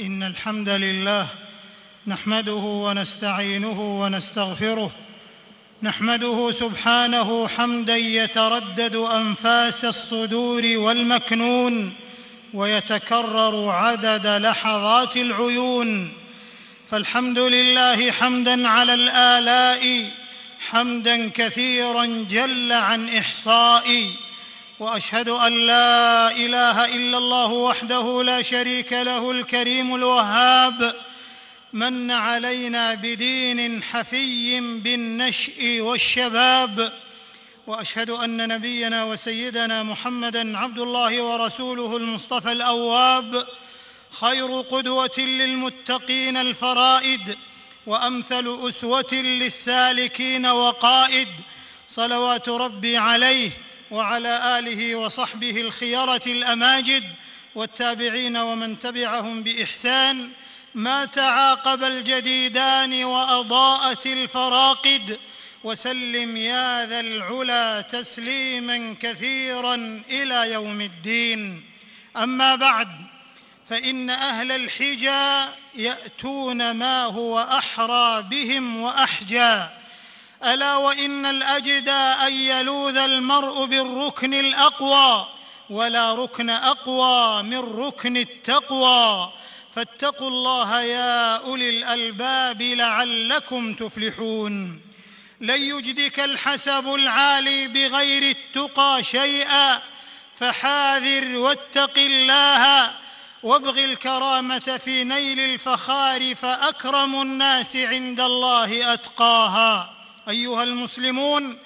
إن الحمد لله نحمده ونستعينه ونستغفره نحمده سبحانه حمدا يتردد أنفاس الصدور والمكنون ويتكرر عدد لحظات العيون. فالحمد لله حمدا على الآلاء حمدا كثيرا جل عن احصاء وأشهد أن لا إله إلا الله وحده لا شريك له الكريم الوهاب. من علينا بدين حفي بالنشء والشباب. وأشهد أن نبينا وسيدنا محمدا عبد الله ورسوله المصطفى الأواب. خير قدوة للمتقين الفرائد. وأمثل أسوة للسالكين وقائد. صلوات ربي عليه. وعلى آله وصحبه الخيره الأماجد والتابعين ومن تبعهم بإحسان ما تعاقب الجديدان وأضاءت الفراقد وسلم يا ذا العلا تسليما كثيرا إلى يوم الدين. أما بعد فإن أهل الحجى يأتون ما هو أحرى بهم واحجى ألا وإن الاجدى أن يلوذ المرء بالركن الأقوى ولا ركن أقوى من ركن التقوى. فاتقوا الله يا أولي الألباب لعلكم تفلحون. لن يجدك الحسب العالي بغير التقى شيئا فحاذر واتق الله وابغ الكرامة في نيل الفخار فأكرم الناس عند الله أتقاها. أيها المسلمون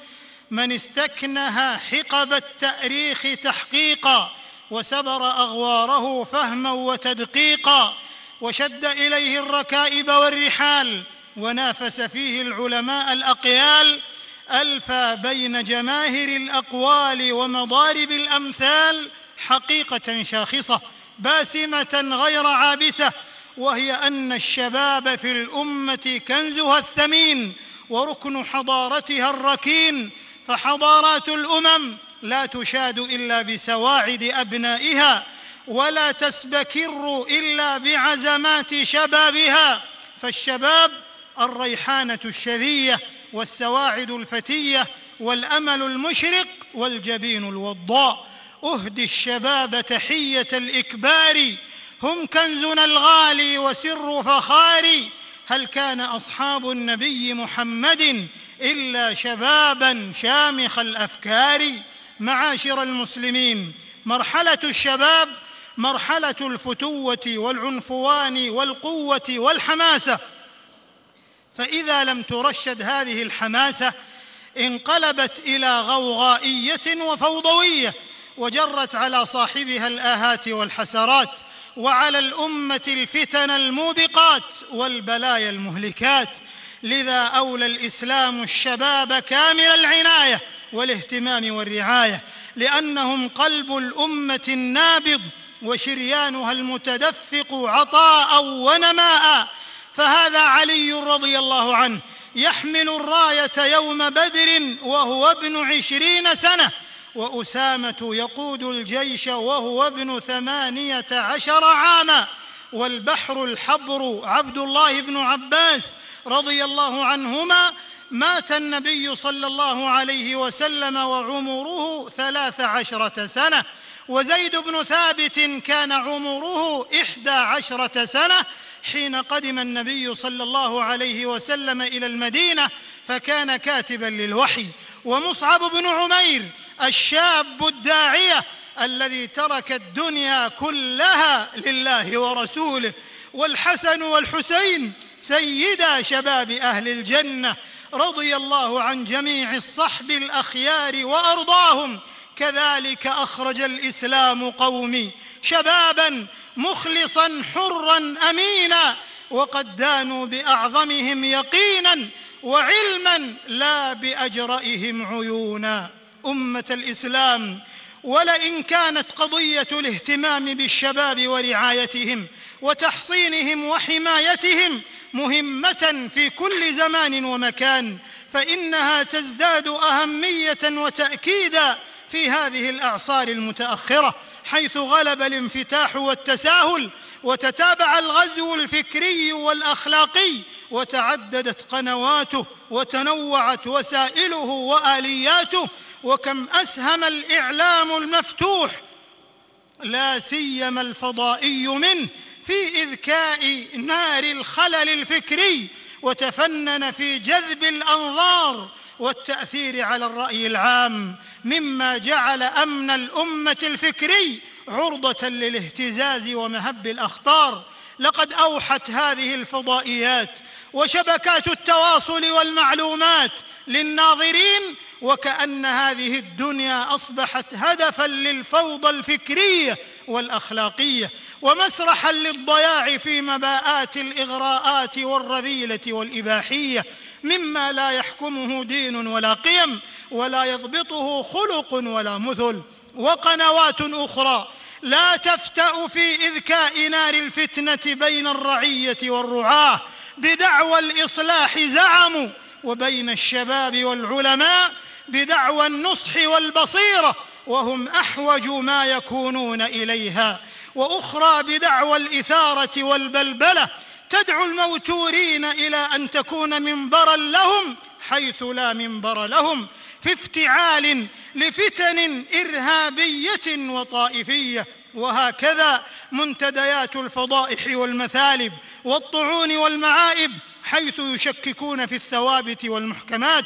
من استكنها حقب التأريخ تحقيقا وسبر أغواره فهما وتدقيقا وشد إليه الركائب والرحال ونافس فيه العلماء الأقيال ألفى بين جماهر الأقوال ومضارب الأمثال حقيقة شاخصة باسمة غير عابسة وهي أن الشباب في الأمة كنزها الثمين وركن حضارتها الركين فحضارات الأمم لا تشاد إلا بسواعد أبنائها ولا تسبكر إلا بعزمات شبابها فالشباب الريحانة الشذية والسواعد الفتية والأمل المشرق والجبين الوضاء. اهدي الشباب تحية الإكبار هم كنزنا الغالي وسر فخاري هل كان أصحاب النبي محمد إلا شبابا شامخ الأفكار؟ معاشر المسلمين مرحلة الشباب مرحلة الفتوة والعنفوان والقوة والحماسة. فإذا لم ترشد هذه الحماسة انقلبت إلى غوغائية وفوضوية. وجرت على صاحبها الآهات والحسرات وعلى الأمة الفتن الموبقات والبلايا المهلكات. لذا أولى الإسلام الشباب كامل العناية والاهتمام والرعاية لأنهم قلب الأمة النابض وشريانها المتدفق عطاء ونماء. فهذا علي رضي الله عنه يحمل الراية يوم بدر وهو ابن عشرين سنة. وأسامة يقود الجيش وهو ابن ثمانية عشر عاما والبحر الحبر عبد الله بن عباس رضي الله عنهما مات النبي صلى الله عليه وسلم وعمره ثلاث عشرة سنة. وزيد بن ثابت كان عمره إحدى عشرة سنة حين قدم النبي صلى الله عليه وسلم إلى المدينة فكان كاتبا للوحي. ومصعب بن عمير الشاب الداعية الذي ترك الدنيا كلها لله ورسوله والحسن والحسين سيدا شباب أهل الجنة رضي الله عن جميع الصحب الأخيار وأرضاهم. كذلك أخرج الإسلام قومي شبابا مخلصا حرا امينا وقد دانوا بأعظمهم يقينا وعلما لا باجرئهم عيونا. أمة الإسلام ولئن كانت قضية الاهتمام بالشباب ورعايتهم وتحصينهم وحمايتهم مهمة في كل زمان ومكان فإنها تزداد أهمية وتأكيدا في هذه الأعصار المتأخرة حيث غلب الانفتاح والتساهل وتتابع الغزو الفكري والأخلاقي وتعددت قنواته وتنوعت وسائله وآلياته وكم أسهم الإعلام المفتوح لا سيما الفضائي منه في إذكاء نار الخلل الفكري وتفنن في جذب الأنظار والتأثير على الرأي العام مما جعل أمن الأمة الفكري عرضة للاهتزاز ومهب الأخطار. لقد أوحت هذه الفضائيات وشبكات التواصل والمعلومات للناظرين وكأن هذه الدنيا أصبحت هدفا للفوضى الفكرية والأخلاقية ومسرحا للضياع في مباءات الإغراءات والرذيلة والإباحية مما لا يحكمه دين ولا قيم ولا يضبطه خلق ولا مثل وقنوات أخرى لا تفتأ في إذكاء نار الفتنة بين الرعية والرعاة. بدعوى الإصلاح زعموا وبين الشباب والعلماء. بدعوى النصح والبصيرة وهم أحوج ما يكونون إليها. وأخرى بدعوى الإثارة والبلبلة. تدعو الموتورين إلى أن تكون منبرا لهم حيث لا منبر لهم في افتعال لفتن إرهابية وطائفية. وهكذا منتديات الفضائح والمثالب والطعون والمعائب حيث يشككون في الثوابت والمحكمات.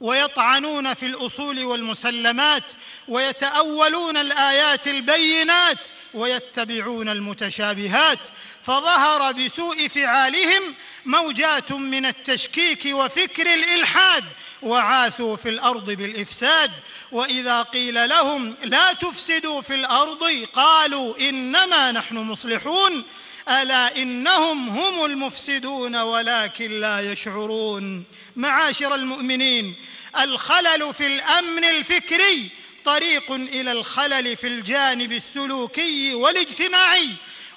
ويطعنون في الأصول والمسلمات ويتأولون الآيات البينات ويتبعون المتشابهات فظهر بسوء فعالهم موجات من التشكيك وفكر الإلحاد وعاثوا في الأرض بالإفساد وإذا قيل لهم لا تفسدوا في الأرض قالوا إنما نحن مصلحون ألا إنهم هم المفسدون ولكن لا يشعرون. معاشر المؤمنين الخلل في الأمن الفكري طريق إلى الخلل في الجانب السلوكي والاجتماعي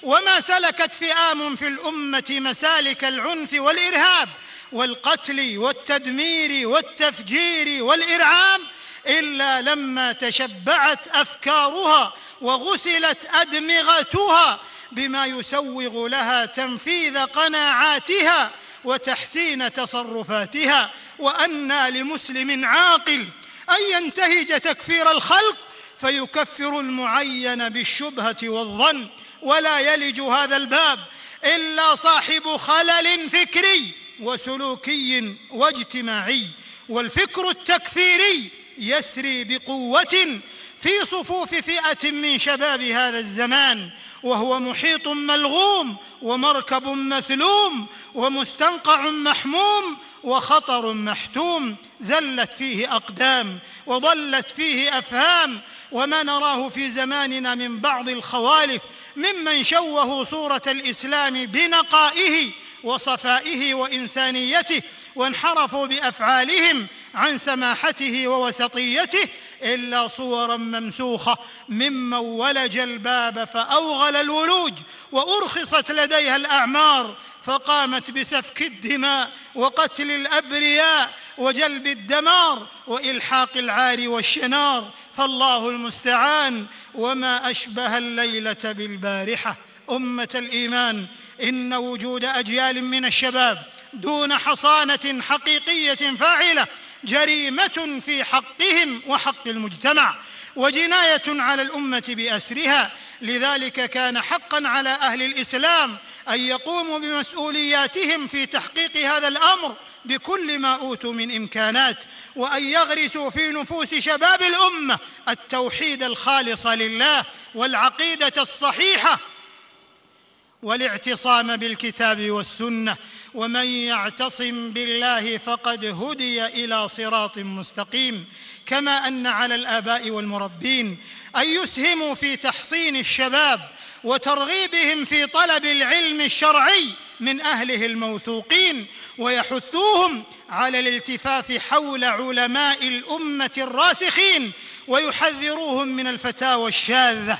وما سلكت فئام في الأمة مسالك العنف والإرهاب والقتل والتدمير والتفجير والارعام إلا لما تشبعت أفكارها وغسلت أدمغتها بما يسوغ لها تنفيذ قناعاتها وتحسين تصرفاتها وانى لمسلم عاقل أن ينتهج تكفير الخلق فيكفر المعين بالشبهة والظن ولا يلج هذا الباب إلا صاحب خلل فكري وسلوكي واجتماعي والفكر التكفيري يسري بقوة في صفوف فئة من شباب هذا الزمان وهو محيط ملغوم ومركب مثلوم ومستنقع محموم وخطر محتوم زلت فيه أقدام وضلت فيه أفهام وما نراه في زماننا من بعض الخوالف ممن شوهوا صورة الإسلام بنقائه وصفائه وإنسانيته وانحرفوا بأفعالهم عن سماحته ووسطيته إلا صورا ممسوخة ممن ولج الباب فأوغل الولوج وأرخصت لديها الأعمار فقامت بسفك الدماء وقتل الأبرياء وجلب الدمار وإلحاق العار والشنار فالله المستعان وما أشبه الليلة بالبارحة أمة الإيمان إن وجود أجيال من الشباب دون حصانة حقيقية فاعلة جريمة في حقهم وحق المجتمع وجناية على الأمة بأسرها. لذلك كان حقا على أهل الإسلام أن يقوموا بمسؤولياتهم في تحقيق هذا الأمر بكل ما أوتوا من إمكانات وأن يغرسوا في نفوس شباب الأمة التوحيد الخالص لله والعقيدة الصحيحة والاعتصام بالكتاب والسنة ومن يعتصم بالله فقد هدي إلى صراط مستقيم. كما أن على الآباء والمربين أن يسهموا في تحصين الشباب وترغيبهم في طلب العلم الشرعي من أهله الموثوقين ويحثوهم على الالتفاف حول علماء الأمة الراسخين ويحذروهم من الفتاوى الشاذة.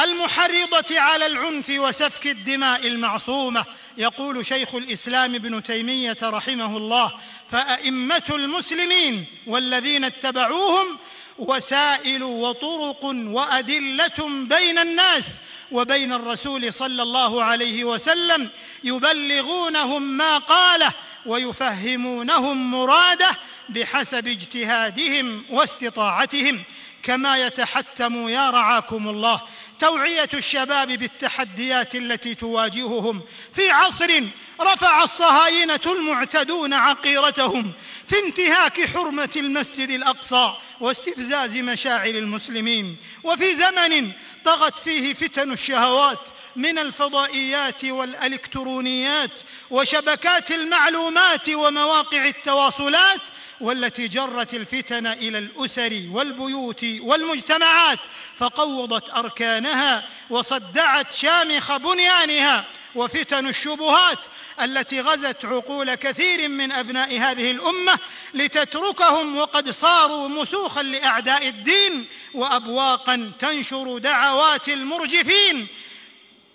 المحرضة على العنف وسفك الدماء المعصومة يقول شيخ الإسلام ابن تيمية رحمه الله فأئمة المسلمين والذين اتبعوهم وسائل وطرق وأدلة بين الناس وبين الرسول صلى الله عليه وسلم يبلغونهم ما قاله ويفهمونهم مراده بحسب اجتهادهم واستطاعتهم كما يتحتم يا رعاكم الله توعية الشباب بالتحديات التي تواجههم في عصر رفع الصهاينة المعتدون عقيرتهم في انتهاك حرمة المسجد الأقصى واستفزاز مشاعر المسلمين. وفي زمن طغت فيه فتن الشهوات من الفضائيات والإلكترونيات وشبكات المعلومات ومواقع التواصلات والتي جرت الفتن إلى الأسر والبيوت والمجتمعات فقوضت أركانها وصدعت شامخ بنيانها وفتن الشبهات التي غزت عقول كثير من أبناء هذه الأمة لتتركهم وقد صاروا مسوخا لأعداء الدين وابواقا تنشر دعوات المرجفين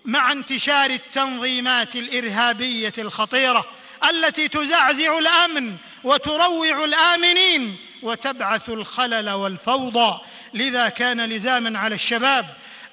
مع انتشار التنظيمات الإرهابية الخطيرة التي تزعزع الأمن وتروع الآمنين وتبعث الخلل والفوضى. لذا كان لزاما على الشباب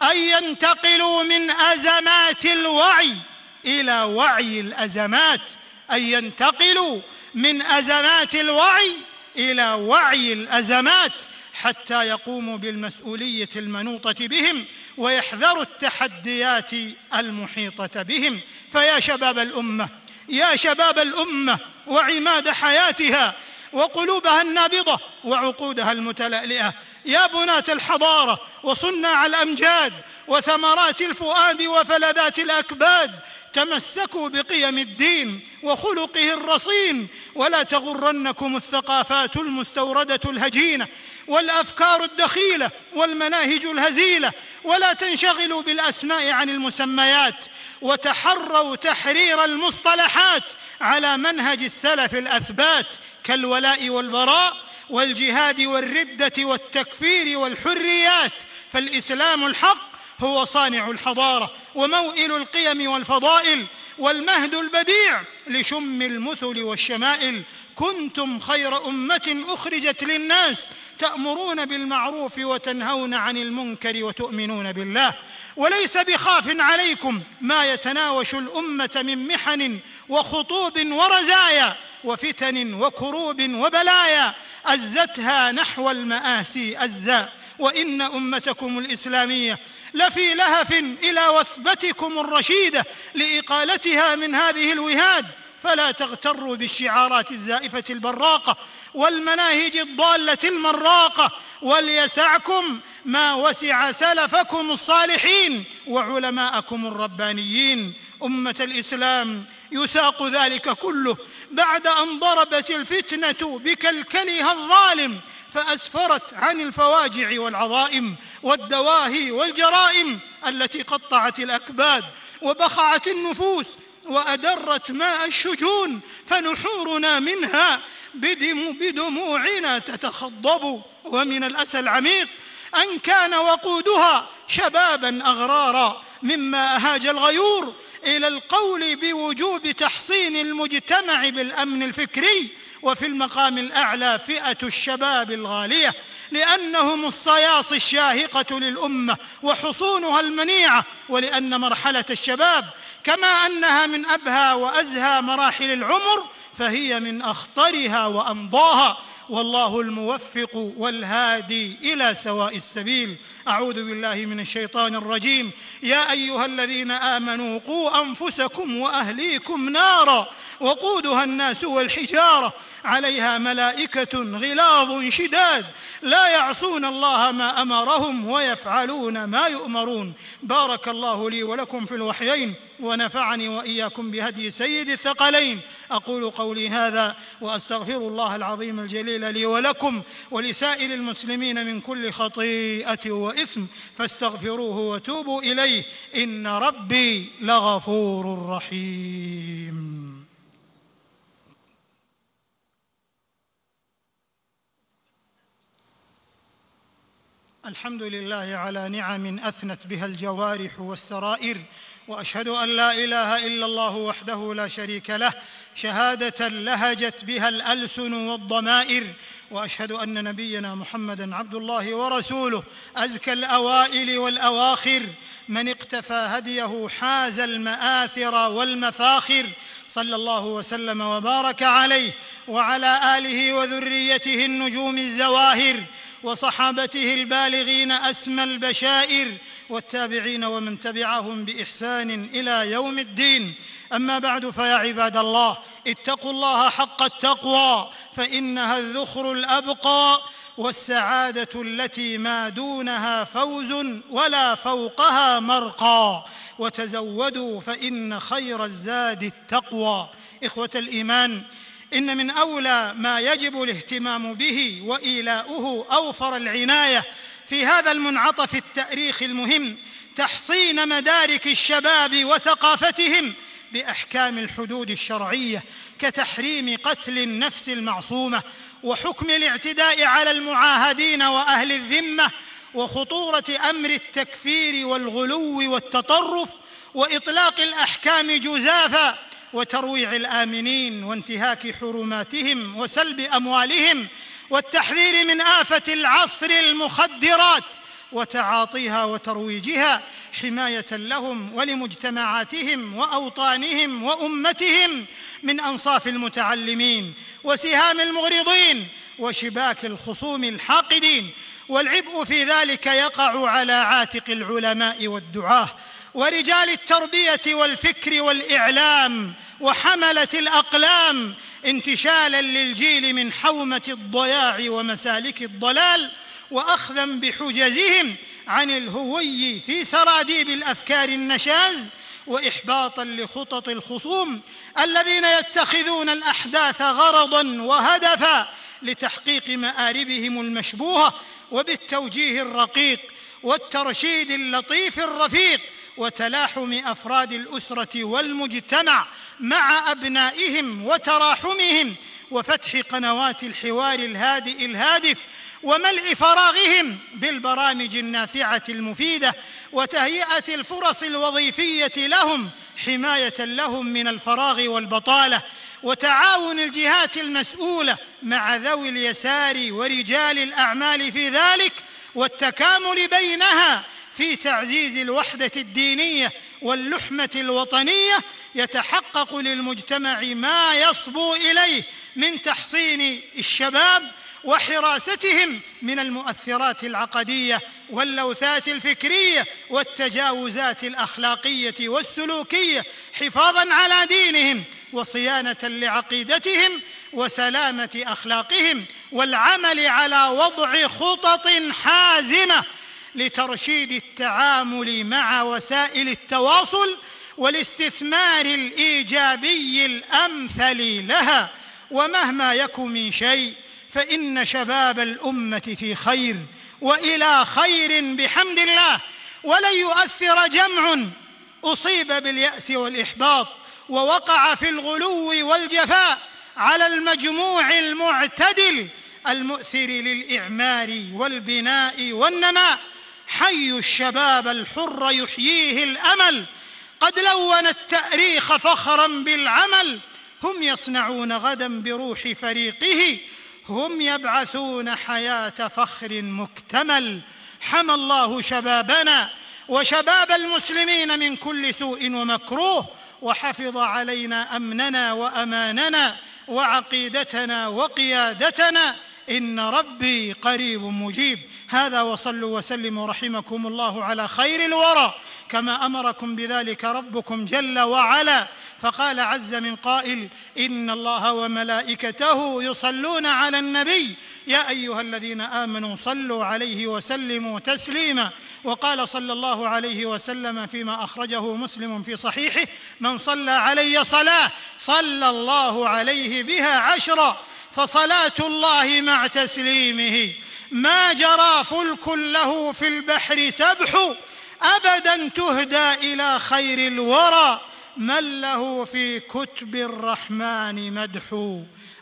أن ينتقلوا من أزمات الوعي إلى وعي الأزمات أن ينتقلوا من أزمات الوعي إلى وعي الأزمات حتى يقوموا بالمسؤولية المنوطة بهم ويحذروا التحديات المحيطة بهم. فيا شباب الأمة يا شباب الأمة وعماد حياتها وقلوبها النابضة وعقودها المتلألئة. يا بناة الحضارة وصناع الأمجاد وثمرات الفؤاد وفلذات الأكباد تمسكوا بقيم الدين وخلقه الرصين ولا تغرنكم الثقافات المستوردة الهجينة والأفكار الدخيلة والمناهج الهزيلة ولا تنشغلوا بالأسماء عن المسميات وتحروا تحرير المصطلحات على منهج السلف الأثبات كالولاء والبراء والجهاد والردة والتكفير والحريات فالإسلام الحق هو صانع الحضارة وموئل القيم والفضائل والمهد البديع لشم المثل والشمائل. كنتم خير أمة أخرجت للناس تأمرون بالمعروف وتنهون عن المنكر وتؤمنون بالله. وليس بخاف عليكم ما يتناوش الأمة من محن وخطوب ورزايا وفتن وكروب وبلايا. أزتها نحو المآسي أزا. وإن أمتكم الإسلامية لفي لهف إلى وثبتكم الرشيدة لإقالتها من هذه الوهاد. فلا تغتروا بالشعارات الزائفة البراقة والمناهج الضالة المراقة وليسعكم ما وسع سلفكم الصالحين وعلماءكم الربانيين. أمة الإسلام يساق ذلك كله بعد أن ضربت الفتنة بكلكلها الظالم فأسفرت عن الفواجع والعظائم والدواهي والجرائم التي قطعت الأكباد وبخعت النفوس وأدرت ماء الشجون فنحورنا منها بدم بدموعنا تتخضب ومن الأسى العميق أن كان وقودها شبابا أغرارا مما أهاج الغيور إلى القول بوجوب تحصين المجتمع بالأمن الفكري وفي المقام الأعلى فئة الشباب الغالية لأنهم الصياص الشاهقة للأمة وحصونها المنيعه ولأن مرحلة الشباب كما أنها من أبهى وأزهى مراحل العمر فهي من أخطرها وأمضاها. والله الموفق والهادي إلى سواء السبيل. أعوذ بالله من الشيطان الرجيم. يا أيها الذين آمنوا قوا أنفسكم وأهليكم نارا وقودها الناس والحجارة. عليها ملائكة غلاظ شداد. لا يعصون الله ما أمرهم ويفعلون ما يؤمرون. بارك الله لي ولكم في الوحيين ونفعني وإياكم بهدي سيد الثقلين. أقول قولي هذا وأستغفر الله العظيم الجليل لي ولكم ولسائر المسلمين من كل خطيئة وإثم. فاستغفروه وتوبوا إليه. إن ربي لغفور رحيم الحمد لله على نعم أثنت بها الجوارح والسرائر وأشهد أن لا إله إلا الله وحده لا شريك له شهادة لهجت بها الألسن والضمائر وأشهد أن نبينا محمدا عبد الله ورسوله أزكى الأوائل والأواخر من اقتفى هديه حاز المآثر والمفاخر صلى الله وسلم وبارك عليه وعلى آله وذريته النجوم الزواهر وصحابته البالغين أسمى البشائر والتابعين ومن تبعهم بإحسان إلى يوم الدين. أما بعد فيا عباد الله اتقوا الله حق التقوى فإنها الذخر الأبقى والسعادة التي ما دونها فوز ولا فوقها مرقى. وتزودوا فإن خير الزاد التقوى. إخوة الإيمان إن من أولى ما يجب الاهتمام به وإيلاؤه أوفر العناية في هذا المنعطف التاريخي المهم تحصين مدارك الشباب وثقافتهم بأحكام الحدود الشرعية كتحريم قتل النفس المعصومة وحكم الاعتداء على المعاهدين وأهل الذمة وخطورة أمر التكفير والغلو والتطرف وإطلاق الأحكام جزافا وترويع الآمنين وانتهاك حرماتهم وسلب أموالهم والتحذير من آفة العصر المخدرات وتعاطيها وترويجها حماية لهم ولمجتمعاتهم وأوطانهم وأمتهم من أنصاف المتعلمين وسهام المغرضين وشباك الخصوم الحاقدين والعبء في ذلك يقع على عاتق العلماء والدعاة ورجال التربية والفكر والإعلام وحملة الأقلام انتشالا للجيل من حومة الضياع ومسالك الضلال وأخذا بحجزهم عن الهوي في سراديب الأفكار النشاز وإحباطا لخطط الخصوم الذين يتخذون الأحداث غرضا وهدفا لتحقيق مآربهم المشبوهة وبالتوجيه الرقيق والترشيد اللطيف الرفيق وتلاحم أفراد الأسرة والمجتمع مع أبنائهم وتراحمهم وفتح قنوات الحوار الهادئ الهادف وملء فراغهم بالبرامج النافعة المفيدة وتهيئة الفرص الوظيفية لهم حماية لهم من الفراغ والبطالة وتعاون الجهات المسؤولة مع ذوي اليسار ورجال الأعمال في ذلك والتكامل بينها في تعزيز الوحدة الدينية واللحمة الوطنية يتحقق للمجتمع ما يصبو إليه من تحصين الشباب وحراستهم من المؤثرات العقدية واللوثات الفكرية والتجاوزات الأخلاقية والسلوكية حفاظا على دينهم وصيانة لعقيدتهم وسلامة أخلاقهم والعمل على وضع خطط حازمة لترشيد التعامل مع وسائل التواصل والاستثمار الإيجابي الأمثل لها ومهما يك من شيء فإن شباب الأمة في خير وإلى خير بحمد الله ولن يؤثر جمع أصيب باليأس والإحباط ووقع في الغلو والجفاء على المجموع المعتدل المؤثر للإعمار والبناء والنماء. حي الشباب الحر يحييه الأمل قد لون التأريخ فخرا بالعمل هم يصنعون غدا بروح فريقه هم يبعثون حياة فخر مكتمل حمى الله شبابنا وشباب المسلمين من كل سوء ومكروه وحفظ علينا أمننا وأماننا وعقيدتنا وقيادتنا إن ربي قريب مجيب. هذا وصلوا وسلموا رحمكم الله على خير الورى. كما أمركم بذلك ربكم جل وعلا. فقال عز من قائل إن الله وملائكته يصلون على النبي. يا أيها الذين آمنوا صلوا عليه وسلموا تسليما. وقال صلى الله عليه وسلم فيما أخرجه مسلم في صحيحه من صلى علي صلاة صلى الله عليه بها عشرا فصلاة الله مع تسليمه. ما جرى فلك له في البحر سبح ابدا تهدى إلى خير الورى. من له في كتب الرحمن مدح.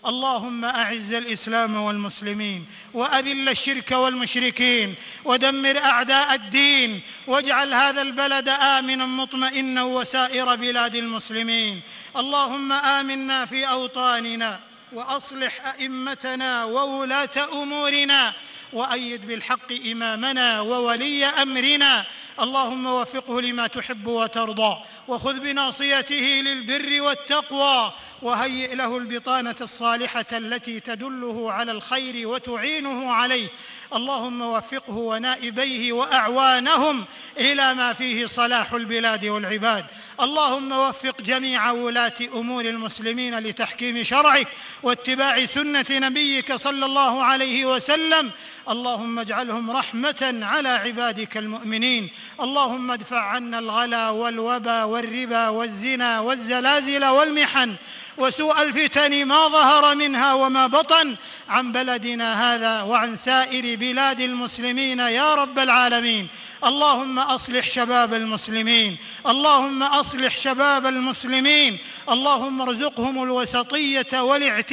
اللهم أعز الإسلام والمسلمين وأذل الشرك والمشركين ودمر أعداء الدين واجعل هذا البلد امنا مطمئنا وسائر بلاد المسلمين. اللهم آمنا في أوطاننا وأصلح أئمتنا وولاة أمورنا وأيد بالحق إمامنا وولي أمرنا. اللهم وفقه لما تحب وترضى وخذ بناصيته للبر والتقوى وهيئ له البطانة الصالحة التي تدله على الخير وتعينه عليه. اللهم وفقه ونائبيه وأعوانهم إلى ما فيه صلاح البلاد والعباد. اللهم وفق جميع ولاة أمور المسلمين لتحكيم شرعك واتباع سنة نبيك صلى الله عليه وسلم. اللهم اجعلهم رحمة على عبادك المؤمنين. اللهم ادفع عنا الغلا والوبا والربا والزنا والزلازل والمحن. وسوء الفتن ما ظهر منها وما بطن. عن بلدنا هذا وعن سائر بلاد المسلمين يا رب العالمين. اللهم أصلح شباب المسلمين. اللهم أصلح شباب المسلمين. اللهم ارزقهم الوسطية والاعتدال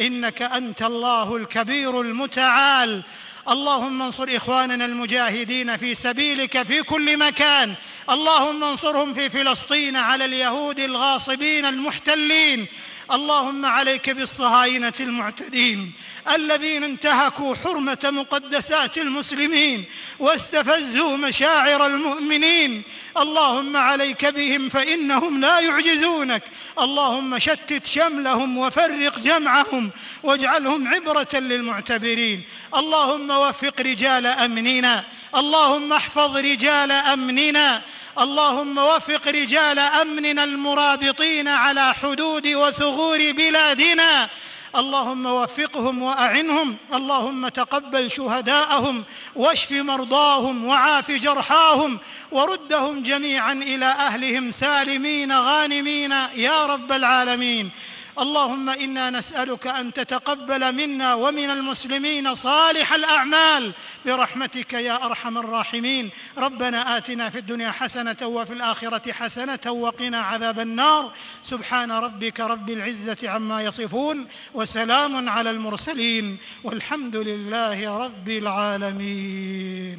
إنك أنت الله الكبير المتعال. اللهم انصر إخواننا المجاهدين في سبيلك في كل مكان. اللهم انصرهم في فلسطين على اليهود الغاصبين المحتلين. اللهم عليك بالصهاينة المعتدين الذين انتهكوا حرمة مقدسات المسلمين واستفزوا مشاعر المؤمنين. اللهم عليك بهم فإنهم لا يعجزونك. اللهم شتت شملهم وفرق جمعهم واجعلهم عبرة للمعتبرين. اللهم وفق رجال أمننا. اللهم احفظ رجال أمننا. اللهم وفق رجال أمننا المرابطين على حدود وثغور بلادنا. اللهم وفقهم وأعنهم. اللهم تقبل شهداءهم واشف مرضاهم وعاف جرحاهم وردهم جميعا إلى أهلهم سالمين غانمين. يا رب العالمين. اللهم إنا نسألك أن تتقبل منا ومن المسلمين صالح الأعمال. برحمتك يا أرحم الراحمين. ربنا آتنا في الدنيا حسنة وفي الآخرة حسنة وقنا عذاب النار. سبحان ربك رب العزة عما يصفون وسلام على المرسلين والحمد لله رب العالمين.